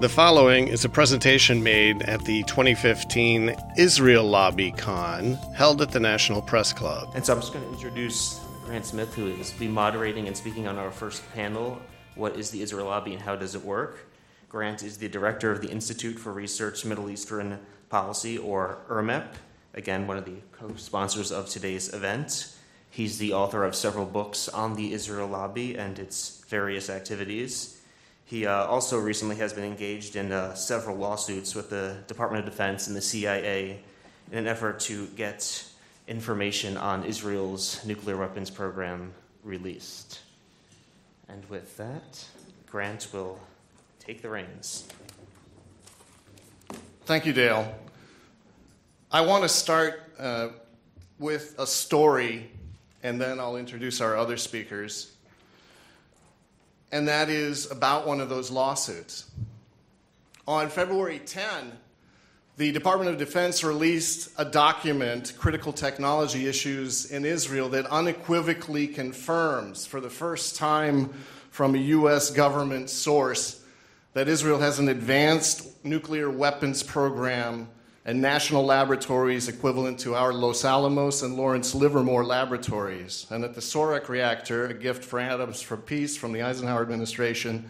The following is a presentation made at the 2015 Israel Lobby Con held at the National Press Club. And so I'm just going to introduce Grant Smith, who is be moderating and speaking on our first panel. What is the Israel Lobby and how does it work? Grant is the director of the Institute for Research Middle Eastern Policy, or IRMEP, again, one of the co sponsors of today's event. He's the author of several books on the Israel Lobby and its various activities. He uh, also recently has been engaged in uh, several lawsuits with the Department of Defense and the CIA in an effort to get information on Israel's nuclear weapons program released. And with that, Grant will take the reins. Thank you, Dale. I want to start uh, with a story, and then I'll introduce our other speakers and that is about one of those lawsuits. On February 10, the Department of Defense released a document, Critical Technology Issues in Israel, that unequivocally confirms for the first time from a U.S. government source that Israel has an advanced nuclear weapons program and national laboratories equivalent to our Los Alamos and Lawrence Livermore laboratories. And that the Sorek reactor, a gift for Atoms for Peace from the Eisenhower administration,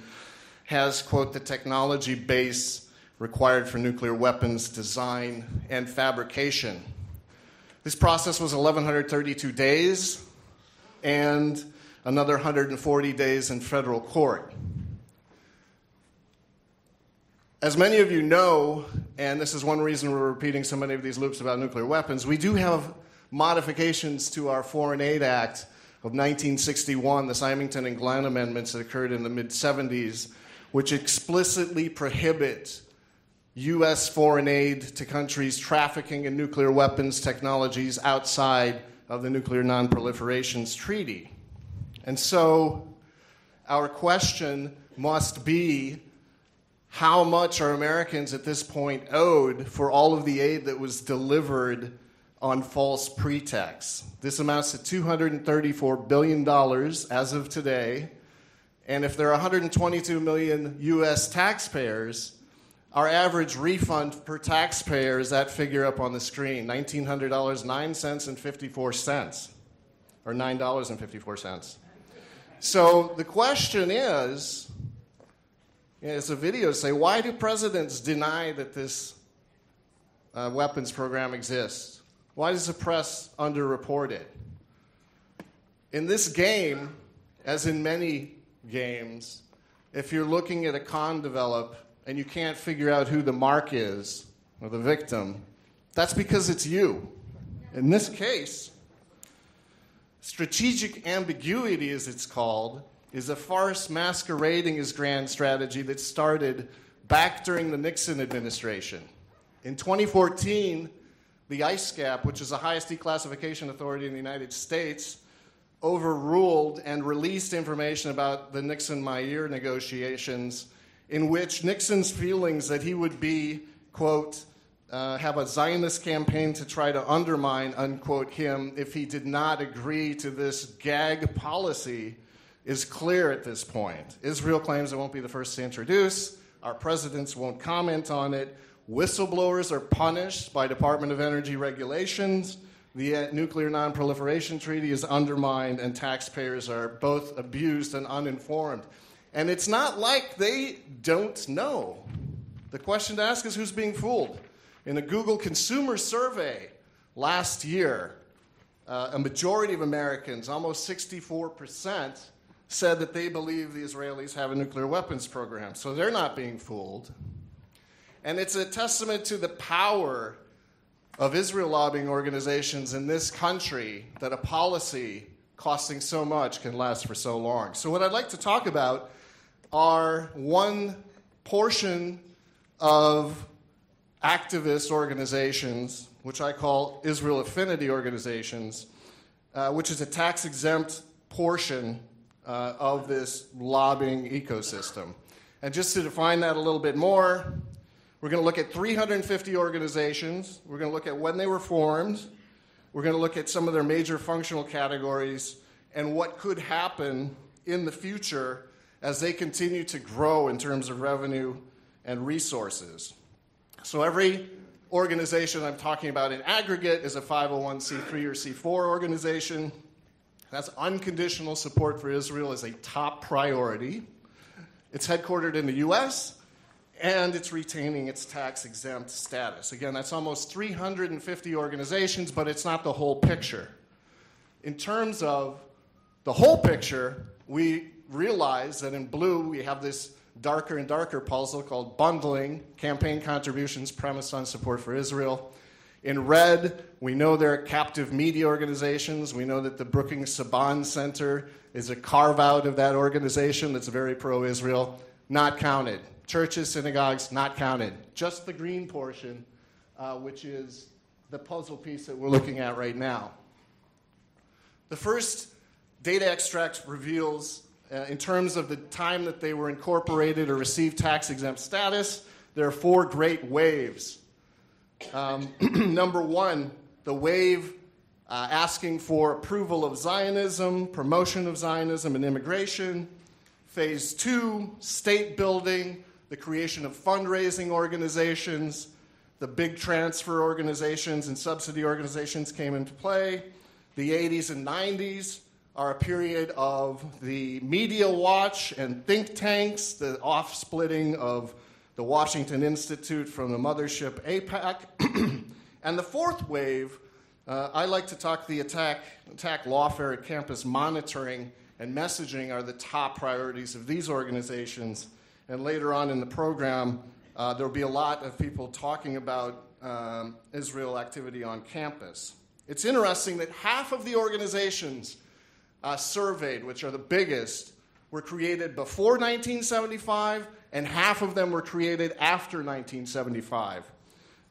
has, quote, the technology base required for nuclear weapons design and fabrication. This process was 1,132 days and another 140 days in federal court. As many of you know, and this is one reason we're repeating so many of these loops about nuclear weapons, we do have modifications to our Foreign Aid Act of 1961, the Symington and Glenn amendments that occurred in the mid 70s, which explicitly prohibit U.S. foreign aid to countries trafficking in nuclear weapons technologies outside of the Nuclear Nonproliferations Treaty. And so, our question must be how much are Americans at this point owed for all of the aid that was delivered on false pretexts. This amounts to $234 billion as of today. And if there are 122 million US taxpayers, our average refund per taxpayer is that figure up on the screen $1,900.09 and 54 cents, or $9.54. So the question is it's a video to say, why do presidents deny that this uh, weapons program exists? Why does the press underreport it? In this game, as in many games, if you're looking at a con develop and you can't figure out who the mark is or the victim, that's because it's you. In this case, strategic ambiguity, as it's called, is a farce masquerading as grand strategy that started back during the Nixon administration. In 2014, the ISCAP, which is the highest declassification authority in the United States, overruled and released information about the Nixon Meir negotiations, in which Nixon's feelings that he would be, quote, uh, have a Zionist campaign to try to undermine, unquote, him if he did not agree to this gag policy is clear at this point. Israel claims it won't be the first to introduce. Our presidents won't comment on it. Whistleblowers are punished by Department of Energy regulations. The uh, Nuclear Nonproliferation Treaty is undermined, and taxpayers are both abused and uninformed. And it's not like they don't know. The question to ask is who's being fooled? In a Google consumer survey last year, uh, a majority of Americans, almost 64 percent, said that they believe the Israelis have a nuclear weapons program. So they're not being fooled. And it's a testament to the power of Israel lobbying organizations in this country that a policy costing so much can last for so long. So, what I'd like to talk about are one portion of activist organizations, which I call Israel affinity organizations, uh, which is a tax exempt portion uh, of this lobbying ecosystem. And just to define that a little bit more, we're going to look at 350 organizations. We're going to look at when they were formed. We're going to look at some of their major functional categories and what could happen in the future as they continue to grow in terms of revenue and resources. So every organization I'm talking about in aggregate is a 501c3 or C4 organization. That's unconditional support for Israel is a top priority. It's headquartered in the US and it's retaining its tax exempt status. Again, that's almost 350 organizations, but it's not the whole picture. In terms of the whole picture, we realize that in blue we have this darker and darker puzzle called bundling campaign contributions premised on support for Israel. In red, we know there are captive media organizations. We know that the Brookings Saban Center is a carve out of that organization that's very pro Israel, not counted. Churches, synagogues, not counted. Just the green portion, uh, which is the puzzle piece that we're looking at right now. The first data extract reveals uh, in terms of the time that they were incorporated or received tax exempt status, there are four great waves. Um, number one, the wave uh, asking for approval of Zionism, promotion of Zionism, and immigration. Phase two, state building, the creation of fundraising organizations, the big transfer organizations and subsidy organizations came into play. The 80s and 90s, are a period of the media watch and think tanks, the off splitting of the Washington Institute from the mothership AIPAC. and the fourth wave, uh, I like to talk the attack, attack lawfare at campus monitoring and messaging are the top priorities of these organizations. And later on in the program, uh, there'll be a lot of people talking about um, Israel activity on campus. It's interesting that half of the organizations uh, surveyed, which are the biggest, were created before 1975, and half of them were created after 1975.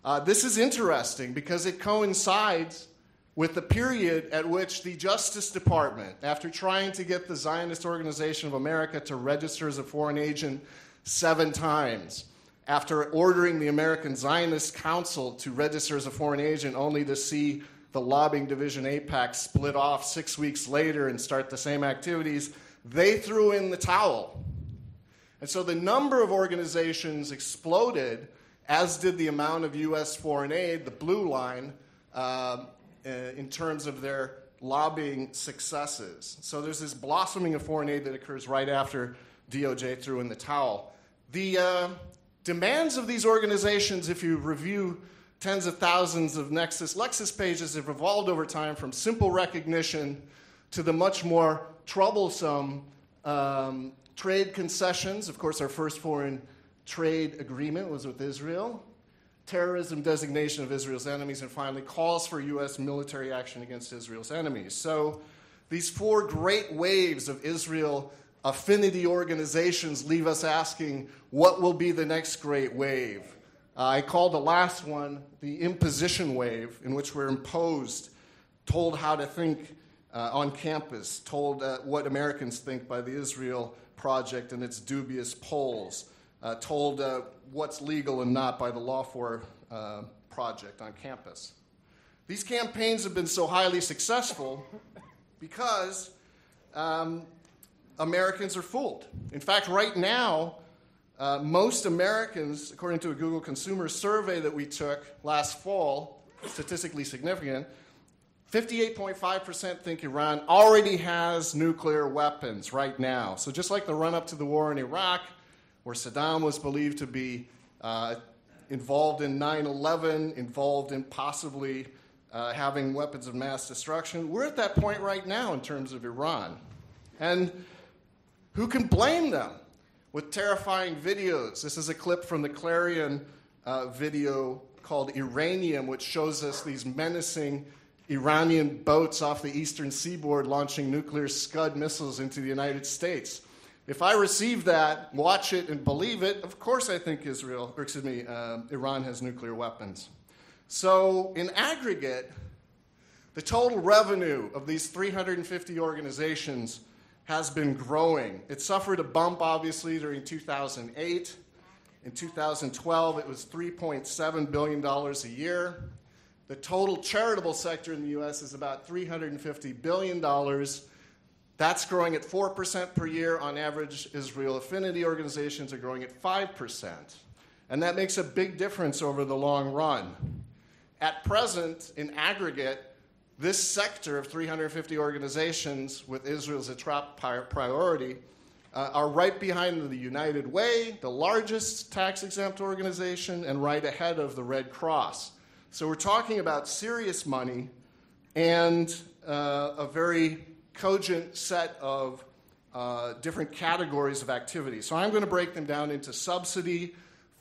Uh, this is interesting because it coincides with the period at which the Justice Department, after trying to get the Zionist Organization of America to register as a foreign agent seven times, after ordering the American Zionist Council to register as a foreign agent only to see the lobbying division AIPAC split off six weeks later and start the same activities, they threw in the towel. And so the number of organizations exploded, as did the amount of U.S. foreign aid, the blue line, uh, in terms of their lobbying successes. So there's this blossoming of foreign aid that occurs right after DOJ threw in the towel. The uh, demands of these organizations, if you review tens of thousands of Nexis Lexis pages have evolved over time from simple recognition to the much more troublesome um, trade concessions. Of course, our first foreign trade agreement was with Israel, terrorism designation of Israel's enemies, and finally, calls for U.S. military action against Israel's enemies. So, these four great waves of Israel affinity organizations leave us asking what will be the next great wave? Uh, I call the last one the imposition wave, in which we're imposed, told how to think uh, on campus, told uh, what Americans think by the Israel Project and its dubious polls, uh, told uh, what's legal and not by the Lawfare uh, Project on campus. These campaigns have been so highly successful because um, Americans are fooled. In fact, right now, uh, most Americans, according to a Google consumer survey that we took last fall, statistically significant, 58.5% think Iran already has nuclear weapons right now. So, just like the run up to the war in Iraq, where Saddam was believed to be uh, involved in 9 11, involved in possibly uh, having weapons of mass destruction, we're at that point right now in terms of Iran. And who can blame them? with terrifying videos. This is a clip from the Clarion uh, video called Iranium, which shows us these menacing Iranian boats off the eastern seaboard launching nuclear Scud missiles into the United States. If I receive that, watch it, and believe it, of course I think Israel, or excuse me, uh, Iran has nuclear weapons. So, in aggregate, the total revenue of these 350 organizations has been growing. It suffered a bump, obviously, during 2008. In 2012, it was $3.7 billion a year. The total charitable sector in the US is about $350 billion. That's growing at 4% per year. On average, Israel affinity organizations are growing at 5%. And that makes a big difference over the long run. At present, in aggregate, this sector of 350 organizations with Israel as a top priority uh, are right behind the United Way, the largest tax exempt organization, and right ahead of the Red Cross. So we're talking about serious money and uh, a very cogent set of uh, different categories of activity. So I'm going to break them down into subsidy,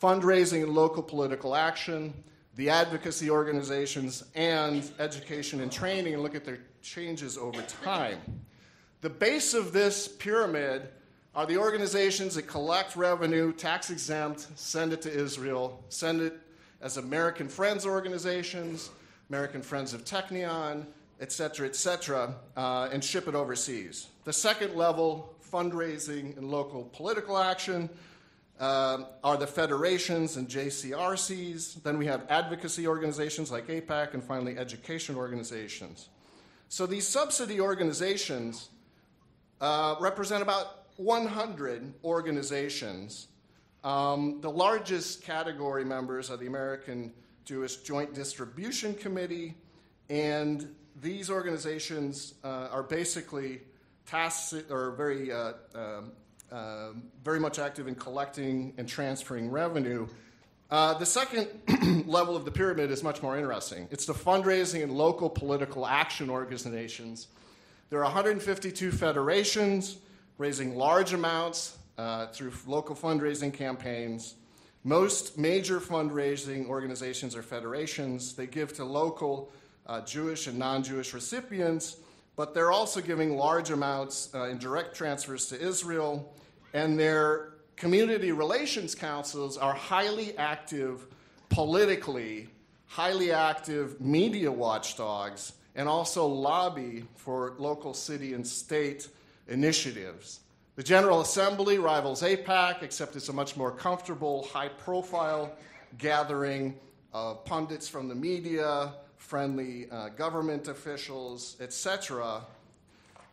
fundraising and local political action, the advocacy organizations, and education and training, and look at their changes over time. The base of this pyramid are the organizations that collect revenue, tax exempt, send it to Israel, send it as American Friends organizations, American Friends of Technion, et cetera, et cetera, uh, and ship it overseas. The second level, fundraising and local political action, uh, are the federations and JCRCs. Then we have advocacy organizations like AIPAC, and finally, education organizations. So these subsidy organizations uh, represent about 100 organizations. Um, the largest category members are the American Jewish Joint Distribution Committee, and these organizations uh, are basically tasked or very uh, um, very much active in collecting and transferring revenue. Uh, the second level of the pyramid is much more interesting. It's the fundraising and local political action organizations. There are 152 federations raising large amounts uh, through local fundraising campaigns. Most major fundraising organizations are federations. They give to local uh, Jewish and non Jewish recipients, but they're also giving large amounts uh, in direct transfers to Israel and their community relations councils are highly active politically, highly active media watchdogs, and also lobby for local city and state initiatives. The General Assembly rivals AIPAC, except it's a much more comfortable, high profile gathering of pundits from the media, friendly uh, government officials, etc.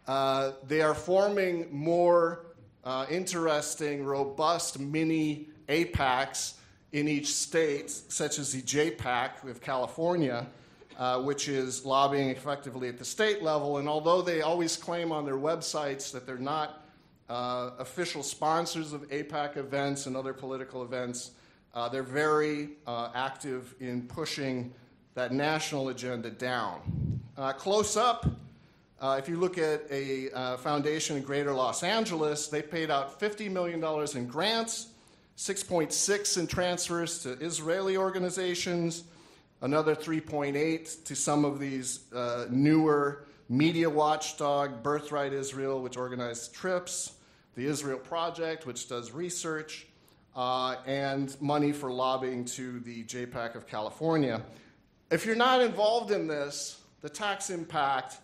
Uh, they are forming more uh, interesting, robust mini AIPACs in each state, such as the JPAC of California, uh, which is lobbying effectively at the state level. And although they always claim on their websites that they're not uh, official sponsors of AIPAC events and other political events, uh, they're very uh, active in pushing that national agenda down. Uh, close up, uh, if you look at a foundation in Greater Los Angeles, they paid out $50 million in grants, 6.6 in transfers to Israeli organizations, another 3.8 to some of these newer media watchdog, Birthright Israel, which organized trips, the Israel Project, which does research, uh, and money for lobbying to the JPAC of California. If you're not involved in this, the tax impact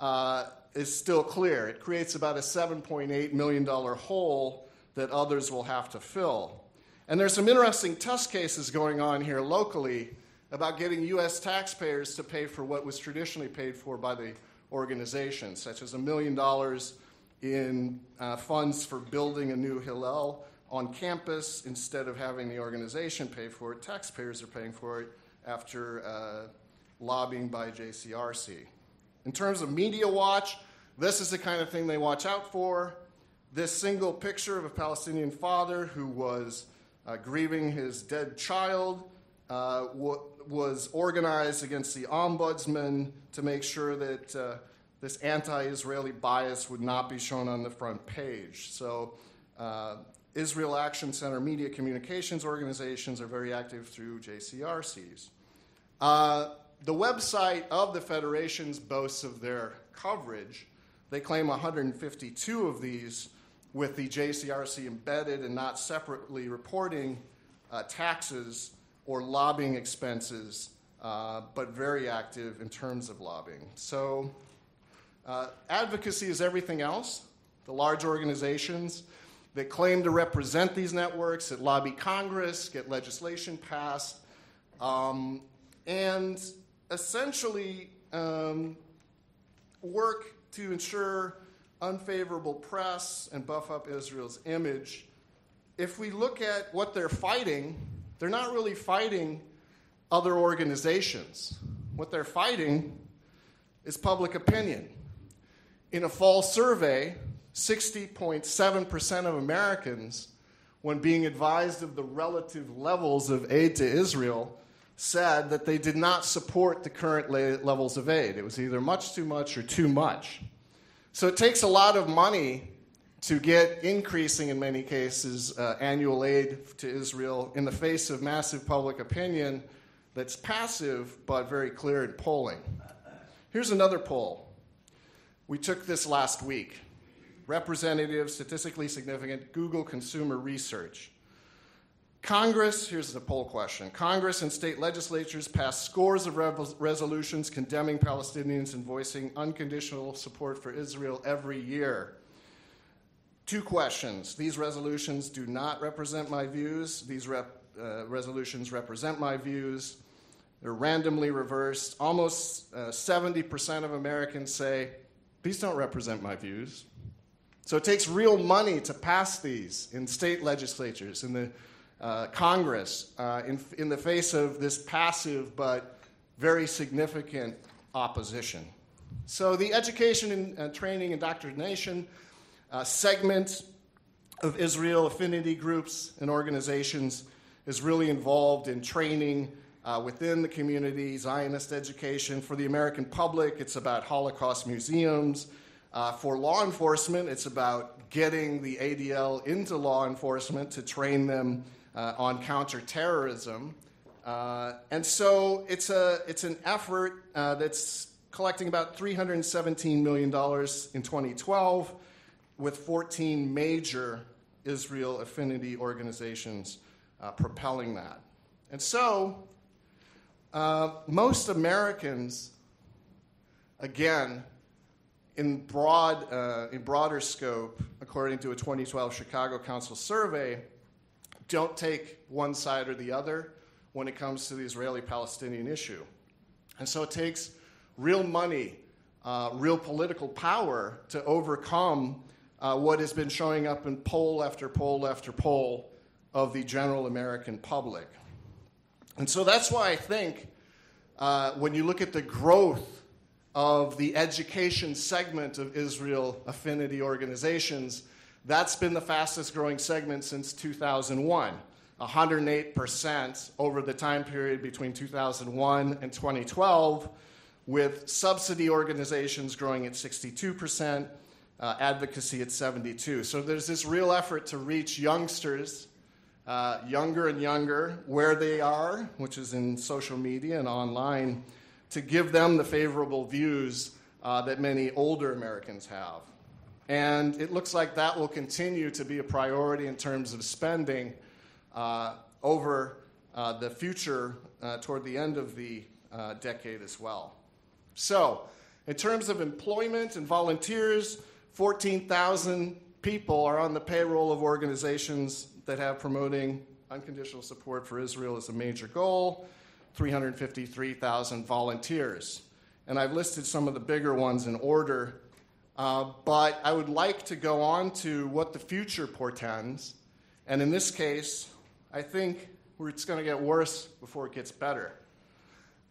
uh, is still clear. It creates about a $7.8 million hole that others will have to fill. And there's some interesting test cases going on here locally about getting U.S. taxpayers to pay for what was traditionally paid for by the organization, such as a million dollars in uh, funds for building a new Hillel on campus instead of having the organization pay for it. Taxpayers are paying for it after uh, lobbying by JCRC. In terms of media watch, this is the kind of thing they watch out for. This single picture of a Palestinian father who was uh, grieving his dead child uh, w- was organized against the ombudsman to make sure that uh, this anti Israeli bias would not be shown on the front page. So, uh, Israel Action Center media communications organizations are very active through JCRCs. Uh, the website of the federations boasts of their coverage. They claim 152 of these with the JCRC embedded and not separately reporting uh, taxes or lobbying expenses, uh, but very active in terms of lobbying. So, uh, advocacy is everything else. The large organizations that claim to represent these networks, that lobby Congress, get legislation passed, um, and essentially um, work to ensure unfavorable press and buff up Israel's image. If we look at what they're fighting, they're not really fighting other organizations. What they're fighting is public opinion. In a fall survey, 60.7% of Americans, when being advised of the relative levels of aid to Israel, said that they did not support the current levels of aid. It was either much too much or too much. So it takes a lot of money to get increasing, in many cases, uh, annual aid to Israel in the face of massive public opinion that's passive but very clear in polling. Here's another poll. We took this last week. Representative, statistically significant Google Consumer Research. Congress, here's the poll question Congress and state legislatures passed scores of resolutions condemning Palestinians and voicing unconditional support for Israel every year. Two questions. These resolutions do not represent my views. These rep, uh, resolutions represent my views. They're randomly reversed. Almost uh, 70% of Americans say, these don't represent my views. So it takes real money to pass these in state legislatures, in the uh, Congress uh, in, in the face of this passive but very significant opposition. So, the education and uh, training indoctrination uh, segment of Israel affinity groups and organizations is really involved in training uh, within the community, Zionist education. For the American public, it's about Holocaust museums. Uh, for law enforcement, it's about getting the ADL into law enforcement to train them uh, on counterterrorism. Uh, and so it's, a, it's an effort uh, that's collecting about $317 million in 2012 with 14 major Israel affinity organizations uh, propelling that. And so uh, most Americans, again, in, broad, uh, in broader scope, according to a 2012 Chicago Council survey, don't take one side or the other when it comes to the Israeli Palestinian issue. And so it takes real money, uh, real political power to overcome uh, what has been showing up in poll after poll after poll of the general American public. And so that's why I think uh, when you look at the growth of the education segment of Israel affinity organizations, that's been the fastest growing segment since 2001. 108% over the time period between 2001 and 2012, with subsidy organizations growing at 62%, uh, advocacy at 72. So there's this real effort to reach youngsters, uh, younger and younger, where they are, which is in social media and online, to give them the favorable views uh, that many older Americans have. And it looks like that will continue to be a priority in terms of spending uh, over uh, the future uh, toward the end of the uh, decade as well. So, in terms of employment and volunteers, 14,000 people are on the payroll of organizations that have promoting unconditional support for Israel as a major goal, 353,000 volunteers. And I've listed some of the bigger ones in order uh, but I would like to go on to what the future portends. And in this case, I think it's going to get worse before it gets better.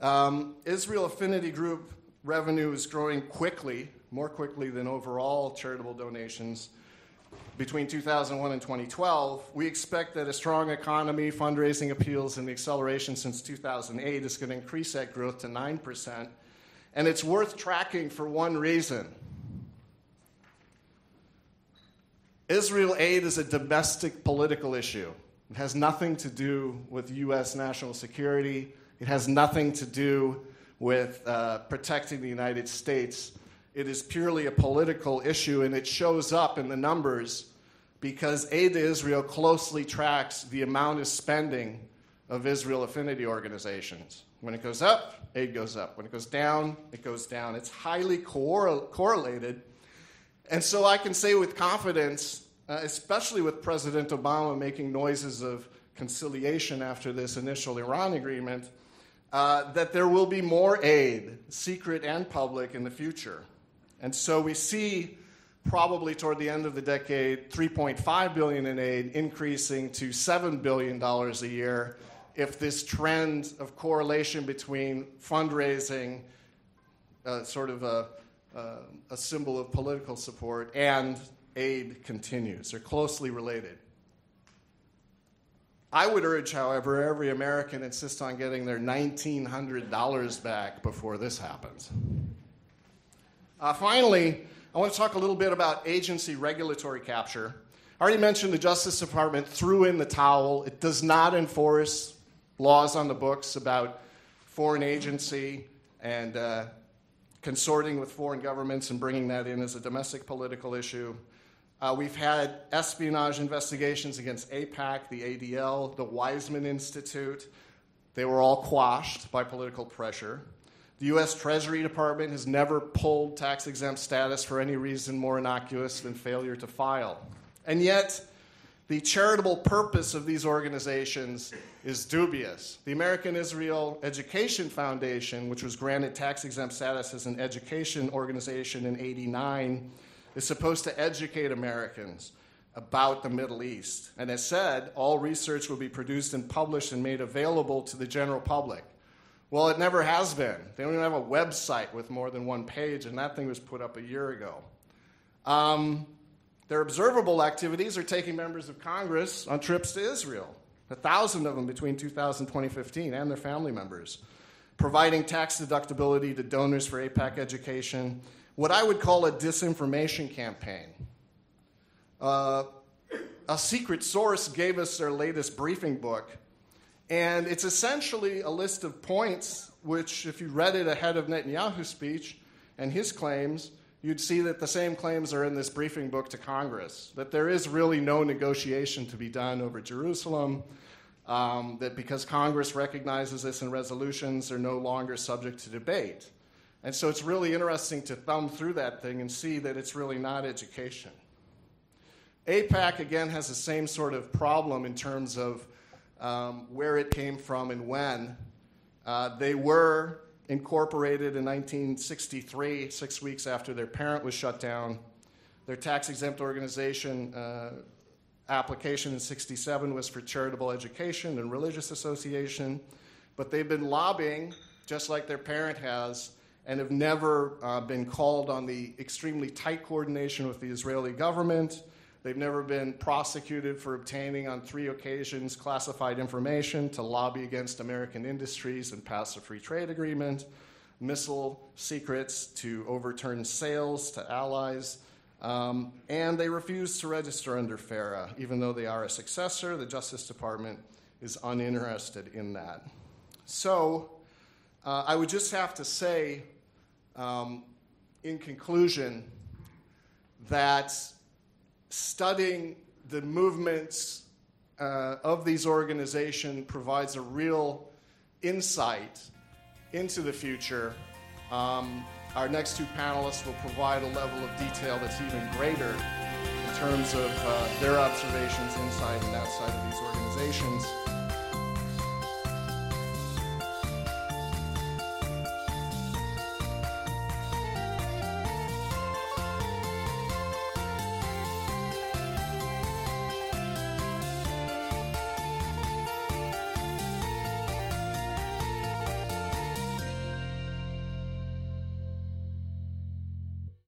Um, Israel Affinity Group revenue is growing quickly, more quickly than overall charitable donations. Between 2001 and 2012, we expect that a strong economy, fundraising appeals, and the acceleration since 2008 is going to increase that growth to 9%. And it's worth tracking for one reason Israel aid is a domestic political issue. It has nothing to do with U.S. national security. It has nothing to do with uh, protecting the United States. It is purely a political issue, and it shows up in the numbers because aid to Israel closely tracks the amount of spending of Israel affinity organizations. When it goes up, aid goes up. When it goes down, it goes down. It's highly correl- correlated and so I can say with confidence, uh, especially with President Obama making noises of conciliation after this initial Iran agreement, uh, that there will be more aid, secret and public, in the future. And so we see probably toward the end of the decade 3.5 billion in aid increasing to 7 billion dollars a year if this trend of correlation between fundraising, uh, sort of a, uh, a symbol of political support, and aid continues. They're closely related. I would urge, however, every American insist on getting their $1,900 back before this happens. Uh, finally, I want to talk a little bit about agency regulatory capture. I already mentioned the Justice Department threw in the towel. It does not enforce laws on the books about foreign agency and uh, consorting with foreign governments and bringing that in as a domestic political issue. Uh, we've had espionage investigations against AIPAC, the ADL, the Weizmann Institute. They were all quashed by political pressure. The U.S. Treasury Department has never pulled tax exempt status for any reason more innocuous than failure to file. And yet, the charitable purpose of these organizations is dubious. The American Israel Education Foundation, which was granted tax exempt status as an education organization in 89, is supposed to educate Americans about the Middle East. And as said, all research will be produced and published and made available to the general public. Well, it never has been. They don't even have a website with more than one page, and that thing was put up a year ago. Um, their observable activities are taking members of Congress on trips to Israel, a thousand of them between 2000 and 2015, and their family members, providing tax deductibility to donors for AIPAC education, what I would call a disinformation campaign. Uh, a secret source gave us their latest briefing book and it's essentially a list of points, which, if you read it ahead of Netanyahu's speech and his claims, you'd see that the same claims are in this briefing book to Congress that there is really no negotiation to be done over Jerusalem, um, that because Congress recognizes this in resolutions, they're no longer subject to debate. And so it's really interesting to thumb through that thing and see that it's really not education. AIPAC, again, has the same sort of problem in terms of um, where it came from and when. Uh, they were incorporated in 1963, six weeks after their parent was shut down. Their tax exempt organization uh, application in 67 was for charitable education and religious association, but they've been lobbying just like their parent has and have never uh, been called on the extremely tight coordination with the Israeli government They've never been prosecuted for obtaining, on three occasions, classified information to lobby against American industries and pass a free trade agreement, missile secrets to overturn sales to allies. Um, and they refuse to register under FARA, even though they are a successor. The Justice Department is uninterested in that. So uh, I would just have to say, um, in conclusion, that studying the movements uh, of these organizations provides a real insight into the future. Um, our next two panelists will provide a level of detail that's even greater in terms of uh, their observations inside and outside of these organizations.